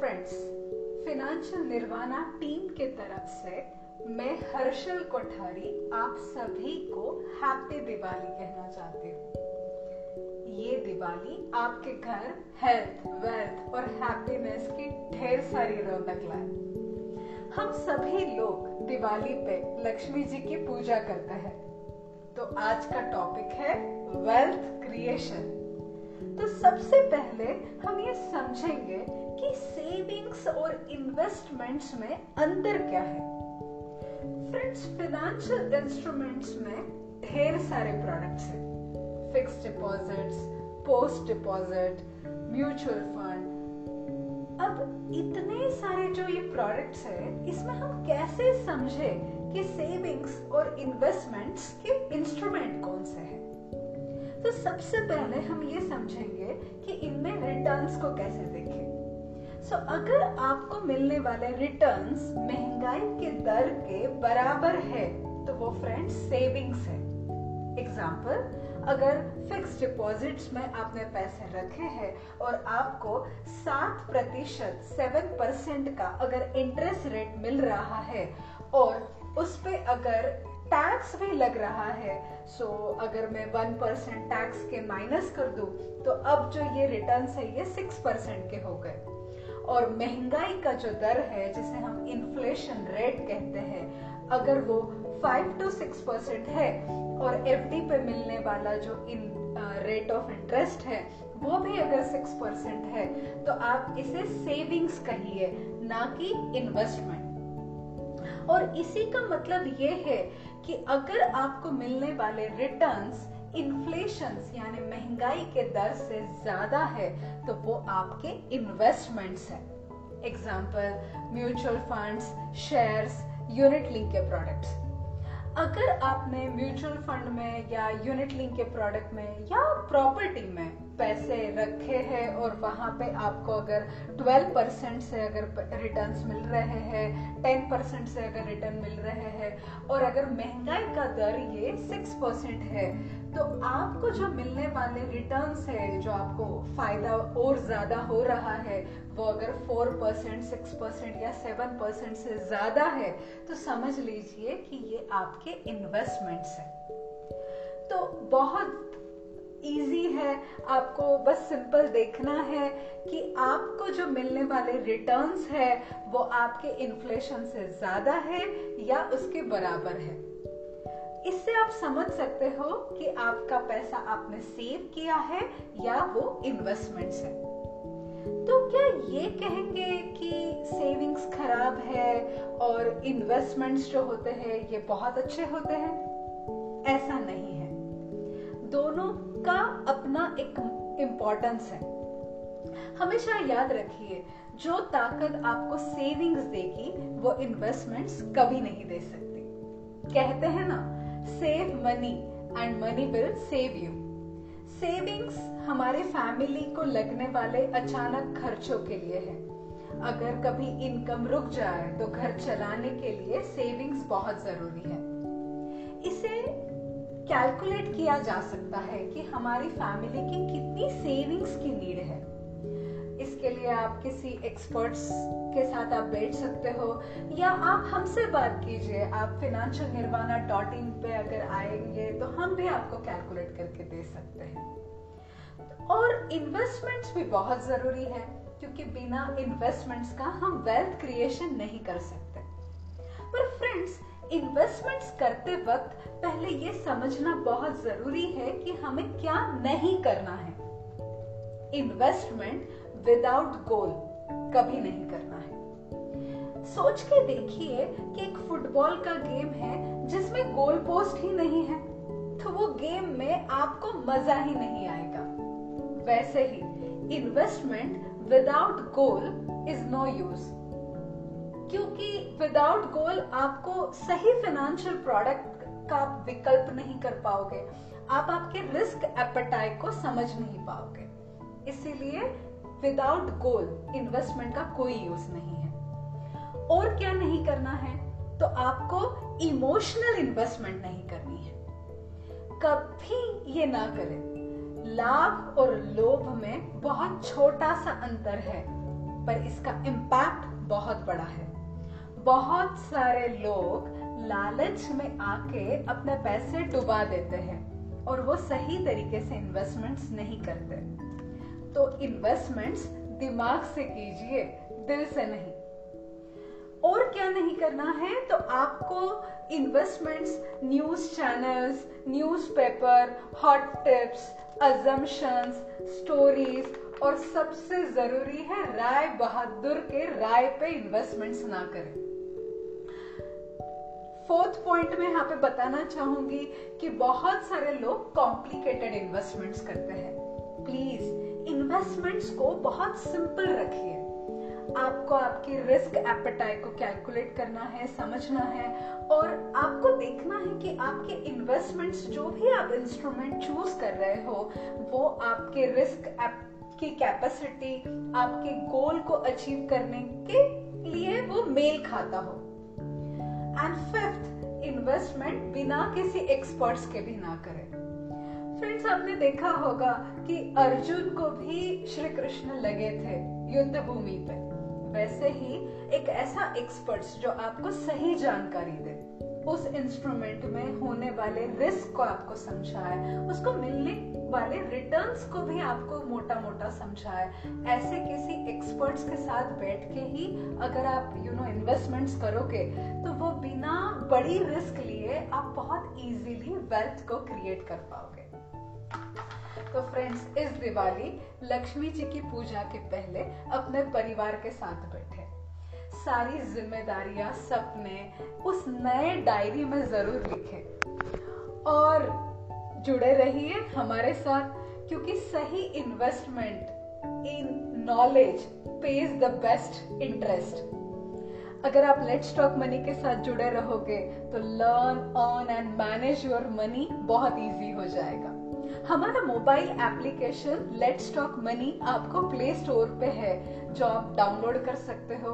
Friends financial nirvana team के तरफ़ से मैं हर्षल कोठारी आप सभी को हैप्पी दिवाली कहना चाहती हूँ। ये दिवाली आपके घर हेल्थ वेल्थ और हैप्पीनेस की ढेर सारी रौनक लाए। हम सभी लोग दिवाली पे लक्ष्मी जी की पूजा करते हैं। तो आज का टॉपिक है वेल्थ क्रिएशन तो सबसे पहले हम ये समझेंगे कि सेविंग्स और इन्वेस्टमेंट्स में अंतर क्या है। फ्रेंड्स फाइनेंशियल इंस्ट्रूमेंट्स में ढेर सारे प्रोडक्ट्स हैं। Fix deposits post deposit mutual fund अब इतने सारे जो ये प्रोडक्ट्स है, इसमें हम कैसे समझे कि सेविंग्स और इन्वेस्टमेंट्स के इंस्ट्रूमेंट कौन से हैं? तो सबसे पहले हम ये समझेंगे कि इनमें रिटर्न्स को कैसे देखें। सो so, अगर आपको मिलने वाले रिटर्न्स महँगाई के दर के बराबर है तो वो फ्रेंड्स सेविंग्स है। एग्ज़ाम्पल अगर फिक्स डिपॉजिट्स में आपने पैसे रखे हैं और आपको सात प्रतिशत सेवन परसेंट का अगर इंटरेस्ट रेट मिल रहा है और उस पे अगर टैक्स भी लग रहा है। सो so, अगर मैं वन परसेंट टैक्स के माइनस कर दूँ तो अब जो ये रिटर्न है ये सिक्स परसेंट के हो गए। और महँगाई का जो दर है जिसे हम इन्फ्लेशन रेट कहते हैं अगर वो फाइव टू सिक्स परसेंट है और एफडी पे मिलने वाला जो इन रेट ऑफ़ इंटरेस्ट है वो भी अगर सिक्स परसेंट है तो आप इसे सेविंग्स कहिए ना कि इन्वेस्टमेंट और इसी का मतलब ये है कि अगर आपको मिलने वाले रिटर्न्स इन्फ्लेशन यानी महँगाई के दर से ज़्यादा है तो वो आपके इन्वेस्टमेंट्स है। Example mutual funds shares unit link के प्रोडक्ट्स अगर आपने म्यूचुअल फंड में या यूनिट लिंक के प्रोडक्ट में या प्रॉपर्टी में पैसे रखे हैं और वहाँ पे आपको अगर 12 परसेंट से अगर रिटर्न्स मिल रहे हैं 10 परसेंट से अगर रिटर्न मिल रहे हैं और अगर महँगाई का दर ये 6 परसेंट है तो आपको जो मिलने वाले रिटर्न्स है, जो आपको फ़ायदा और ज़्यादा हो रहा है, वो अगर फोर परसेंट सिक्स परसेंट या सेवन परसेंट से ज़्यादा है तो समझ लीजिए कि ये आपके इन्वेस्टमेंट्स है। तो बहुत इजी है, आपको बस सिंपल देखना है कि आपको जो मिलने वाले रिटर्न्स है, वो आपके इन्फ्लेशन से ज़्यादा है या उसके बराबर है। इससे आप समझ सकते हो कि आपका पैसा आपने सेव किया है या वो इन्वेस्टमेंट्स है। तो क्या ये कहेंगे कि सेविंग्स खराब है और इन्वेस्टमेंट्स जो होते हैं, ये बहुत अच्छे होते हैं? ऐसा नहीं है। दोनों का अपना एक इम्पोर्टेंस है। हमेशा याद रखिए, जो ताकत आपको सेविंग्स देगी, वो इन्वेस्टमेंट्स कभी नहीं दे सकती। कहते हैं ना save money and money will save you savings हमारे फैमिली को लगने वाले अचानक खर्चों के लिए है। अगर कभी इनकम रुक जाए तो घर चलाने के लिए सेविंग्स बहुत ज़रूरी है। इसे कैलकुलेट किया जा सकता है कि हमारी फैमिली की कितनी सेविंग्स की नीड है। इसके लिए आप किसी एक्सपर्ट्स के साथ आप बैठ सकते हो, या आप हमसे बात कीजिए। आप फिनेंशियल निर्वाणा डॉट इन पे अगर आएँगे तो हम भी आपको कैलकुलेट करके दे सकते हैं। और इन्वेस्टमेंट्स भी बहुत ज़रूरी है, क्योंकि बिना इन्वेस्टमेंट्स का हम वेल्थ क्रिएशन नहीं कर सकते। पर फ्रेंड्स इन्वेस्टमेंट्स करते वक्त पहले ये समझना बहुत ज़रूरी है कि हमें क्या नहीं करना है। इन्वेस्टमेंट विदाउट गोल कभी नहीं करना है। सोच के देखिए कि एक फुटबॉल का गेम है जिसमें गोल पोस्ट ही नहीं है तो वो गेम में आपको मज़ा ही नहीं आएगा। वैसे ही investment without goal is no use क्योंकि विदाउट गोल आपको सही फाइनेंशियल प्रोडक्ट का विकल्प नहीं कर पाओगे। आप आपके रिस्क एपेटाइट को समझ नहीं पाओगे। इसीलिए विदाउट गोल इन्वेस्टमेंट का कोई यूज़ नहीं है। और क्या नहीं करना है? तो आपको इमोशनल इन्वेस्टमेंट नहीं करनी है। कभी ये ना करें। लाभ और लोभ में बहुत छोटा सा अंतर है। पर इसका इम्पैक्ट बहुत बड़ा है। बहुत सारे लोग लालच में आके अपने पैसे डुबा देते हैं और वो सही तरीके से इन्वेस्टमेंट्स नहीं करते। तो इन्वेस्टमेंट्स दिमाग से कीजिए, दिल से नहीं। और क्या नहीं करना है? तो आपको investments news channels newspaper hot tips assumptions stories और सबसे ज़रूरी है राय बहादुर के राय पे इन्वेस्टमेंट्स ना करें। फोर्थ पॉइंट में यहाँ पे बताना चाहूँगी कि बहुत सारे लोग कॉम्प्लिकेटेड इन्वेस्टमेंट्स करते हैं। प्लीज़ इन्वेस्टमेंट्स को बहुत सिंपल रखिए। आपको आपकी रिस्क एपेटाइट को कैलकुलेट करना है, समझना है और आपको देखना है कि आपके इन्वेस्टमेंट्स जो भी आप इंस्ट्रूमेंट चूज़ कर रहे हो, वो आपके रिस्क की कैपेसिटी आपके गोल को अचीव करने के लिए वो मेल खाता हो। एंड फिफ्थ इन्वेस्टमेंट बिना किसी एक्सपर्ट्स के भी ना करें। फ्रेंड्स आपने देखा होगा कि अर्जुन को भी श्री कृष्ण लगे थे युद्ध भूमि पे। वैसे ही एक ऐसा एक्सपर्ट्स जो आपको सही जानकारी दे। उस इंस्ट्रूमेंट में होने वाले रिस्क को आपको समझाए उसको मिलने वाले रिटर्न्स को भी आपको मोटा मोटा समझाए ऐसे किसी एक्सपर्ट्स के साथ बैठ के ही अगर आप यू नो इन्वेस्टमेंट्स करोगे तो वो बिना बड़ी रिस्क लिए आप बहुत इजीली वेल्थ को क्रिएट कर पाओगे। तो फ्रेंड्स इस दिवाली लक्ष्मी जी की पूजा के पहले अपने परिवार के साथ बैठे। सारी जिम्मेदारियाँ सपने उस नए डायरी में ज़रूर लिखें। और जुड़े रहिए हमारे साथ, क्योंकि सही investment in knowledge pays the best interest अगर आप लेट स्टॉक मनी के साथ जुड़े रहोगे तो learn earn and manage your money बहुत इजी हो जाएगा। हमारा mobile application let stock money आपको प्ले स्टोर पे है, जो आप डाउनलोड कर सकते हो।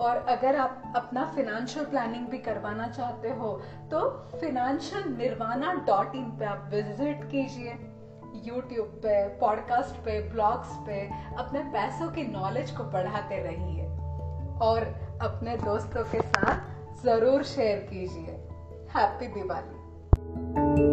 और अगर आप अपना फिनेंशियल प्लानिंग भी करवाना चाहते हो तो फिनेंशियल निर्वाणा डॉट इन पे आप विज़िट कीजिए। यूट्यूब पे पॉडकास्ट पे ब्लॉग्स पे अपने पैसों की नॉलेज को बढ़ाते रहिए और अपने दोस्तों के साथ ज़रूर शेयर कीजिए। हैप्पी दिवाली